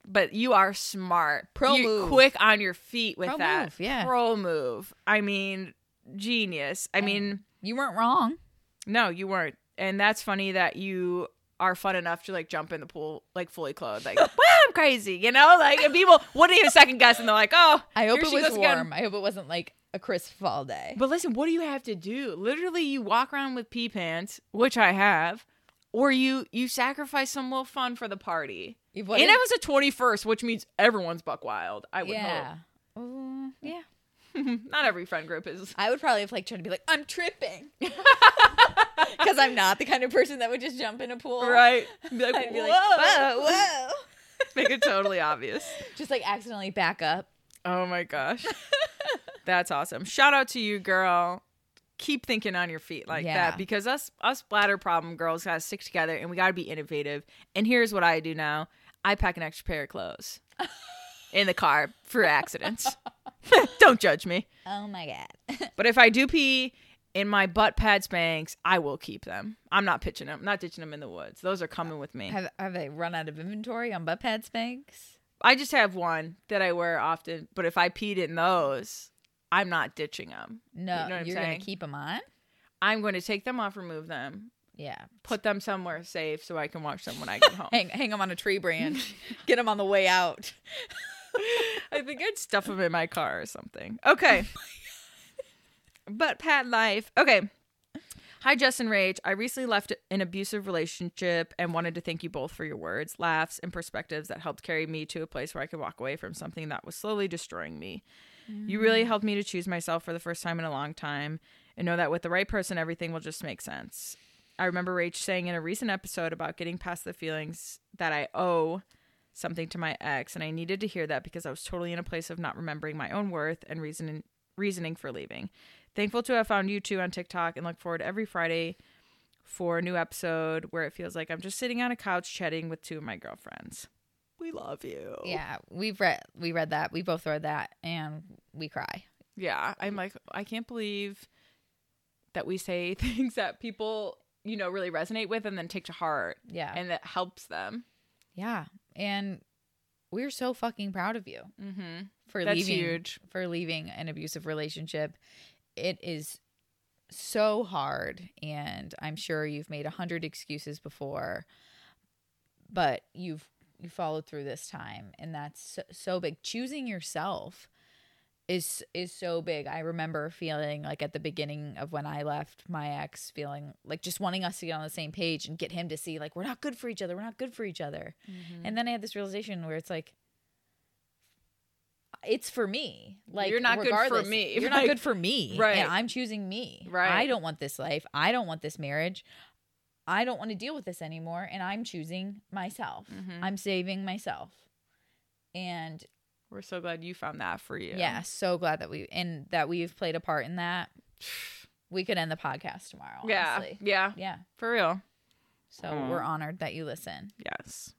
But you are smart. Pro You're move. quick on your feet with Pro that. move, yeah. Pro move. I mean, genius. I mean, you weren't wrong no, you weren't. And that's funny that you are fun enough to like jump in the pool like fully clothed. Like, wow, I'm crazy, you know? Like, and people wouldn't even second guess, and they're like, oh, i hope it was goes again. warm i hope it wasn't like a crisp fall day But listen, what do you have to do? Literally, you walk around with pee pants, which I have, or you you sacrifice some little fun for the party. And it was a 21st, which means everyone's buck wild. I would yeah Ooh, mm, yeah. Not every friend group is. I would probably have like tried to be like, I'm tripping. Because I'm not the kind of person that would just jump in a pool. Right. Be like, I'd be like, whoa. whoa, whoa. Make it totally obvious. Just like accidentally back up. Oh my gosh. That's awesome. Shout out to you, girl. Keep thinking on your feet like Yeah. that because us us bladder problem girls gotta stick together and we gotta be innovative. And here's what I do now. I pack an extra pair of clothes in the car for accidents. Don't judge me. Oh my God. But if I do pee in my butt pad Spanx, I will keep them. I'm not pitching them. I'm not ditching them in the woods. Those are coming with me. have, have they run out of inventory on butt pad Spanx? I just have one that I wear often, but if I peed in those, I'm not ditching them. No, You know you're going to keep them on? I'm going to take them off, remove them, Yeah. put them somewhere safe so I can watch them when I get home. Hang, hang them on a tree branch. Get them on the way out. I think I'd stuff them in my car or something. Okay. but pad life. Okay. Hi, Jess and Rach. I recently left an abusive relationship and wanted to thank you both for your words, laughs, and perspectives that helped carry me to a place where I could walk away from something that was slowly destroying me. You really helped me to choose myself for the first time in a long time and know that with the right person, everything will just make sense. I remember Rach saying in a recent episode about getting past the feelings that I owe something to my ex, and I needed to hear that because I was totally in a place of not remembering my own worth and reasoning reasoning for leaving. Thankful to have found you two on TikTok and look forward every Friday for a new episode where it feels like I'm just sitting on a couch chatting with two of my girlfriends. We love you. Yeah, we've read we read that. We both read that and we cry. Yeah, I'm like, I can't believe that we say things that people, you know, really resonate with and then take to heart Yeah. and that helps them. yeah. And we're so fucking proud of you Mm-hmm. for That's leaving huge. for leaving an abusive relationship. It is so hard and I'm sure you've made a hundred excuses before, but you've you followed through this time and that's so, so big choosing yourself is is so big. I remember feeling like at the beginning of when I left my ex, feeling like just wanting us to get on the same page and get him to see like we're not good for each other. We're not good for each other. Mm-hmm. And then I had this realization where it's like it's for me. Like You're not good for me. You're not good for me. right. And I'm choosing me. Right. I don't want this life. I don't want this marriage. I don't want to deal with this anymore. And I'm choosing myself. Mhm. I'm saving myself. And We're so glad you found that for you. yeah, so glad that we and that we've played a part in that. We could end the podcast tomorrow. Yeah. Honestly. Yeah. Yeah. For real. So Aw. we're honored that you listen. Yes.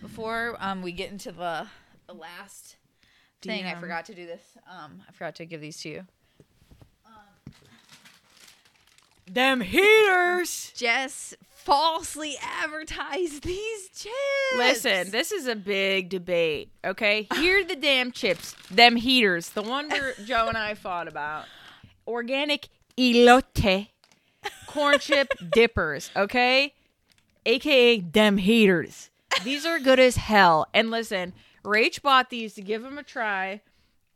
Before um we get into the the last thing, I forgot to do this. Um, I forgot to give these to you. Them heaters. Jess falsely advertised these chips. Listen, this is a big debate. Okay, here the damn chips, them heaters, the one where Joe and I fought about. Organic elote, corn chip dippers. Okay, aka them heaters. These are good as hell. And listen, Rach bought these to give them a try.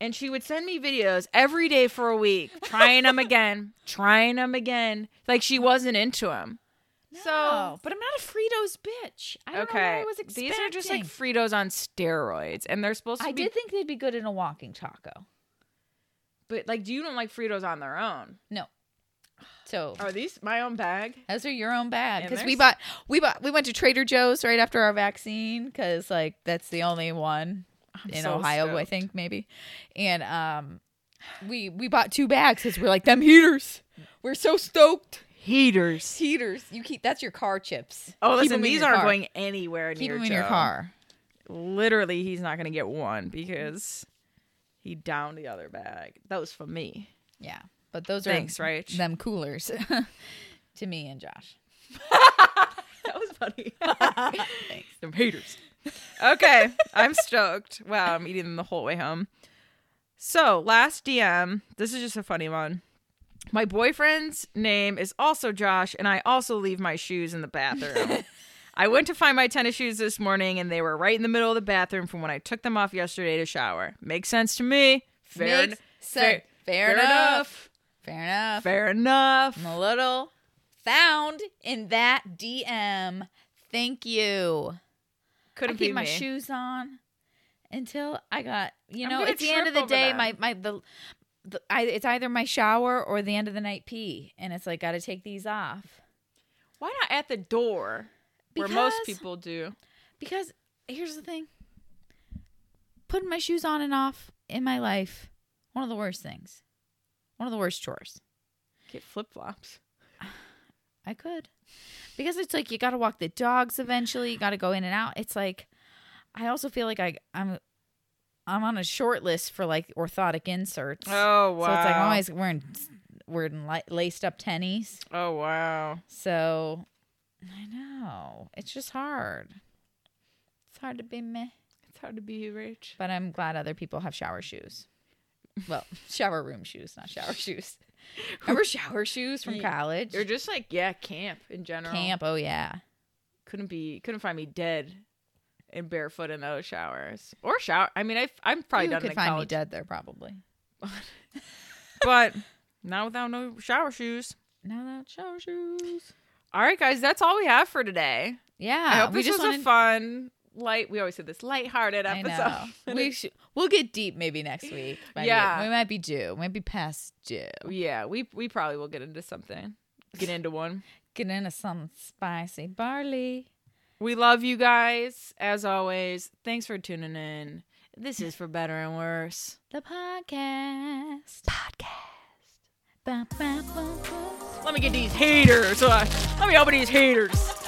And she would send me videos every day for a week, trying them again, trying them again. Like she wasn't into them. No, So but I'm not a Fritos bitch. I don't know what Okay, I was expecting. these are just like Fritos on steroids, and they're supposed to I be. did think they'd be good in a walking taco. but like, do you don't like Fritos on their own? No. So Are these my own bag? those are your own bag because we bought we bought we went to Trader Joe's right after our vaccine because like that's the only one I'm in so Ohio I think maybe, and um we we bought two bags because we're like them heaters. We're so stoked. Heaters. Heaters. You keep that's your car chips. Oh, Keep listen, 'em in these aren't car. going anywhere Keep near them in your car. Literally, he's not gonna get one because he downed the other bag. That was for me. Yeah, but those are Thanks, are Rach. them coolers to me and Josh. That was funny. Thanks. Them haters. Okay, I'm stoked. Wow, I'm eating them the whole way home. So, last DM, this is just a funny one. My boyfriend's name is also Josh, and I also leave my shoes in the bathroom. I went to find my tennis shoes this morning, and they were right in the middle of the bathroom from when I took them off yesterday to shower. Makes sense to me. Fair, Makes en- sense. Fair, enough. Fair enough. Fair enough. I'm a little found in that DM. Thank you. Couldn't I keep my me. shoes on until I got you know gonna the end of the day. them. My my the, the I, it's either my shower or the end of the night pee, and it's like got to take these off Why not at the door, where most people do? because here's the thing: putting my shoes on and off in my life, one of the worst things, one of the worst chores. Get flip flops. I could. Because it's like you got to walk the dogs eventually, you got to go in and out. It's like I also feel like I I'm I'm on a short list for like orthotic inserts. Oh wow! So it's like I'm always wearing wearing laced up tennies. Oh wow! So I know. It's just hard. It's hard to be meh, It's hard to be you, Rach. but I'm glad other people have shower shoes. Well, shower room shoes, not shower shoes. Remember shower shoes from college? Or just like yeah, camp in general. Camp. Oh yeah. couldn't be couldn't find me dead and barefoot in those showers or shower. I mean, I I'm probably you done could in find me dead there probably. but not without no shower shoes. No, that shower shoes. All right, guys, that's all we have for today. Yeah, I hope we this just was wanted. a fun, light. We always say this lighthearted episode. we should, we'll get deep maybe next week. Yeah. we might be due. We Might be past due. yeah, we we probably will get into something. Get into one. Get into some spicy barley. We love you guys as always. Thanks for tuning in. This is for better and worse. The podcast. Podcast. Ba, ba, ba. Let me get these haters. Uh, let me open these haters.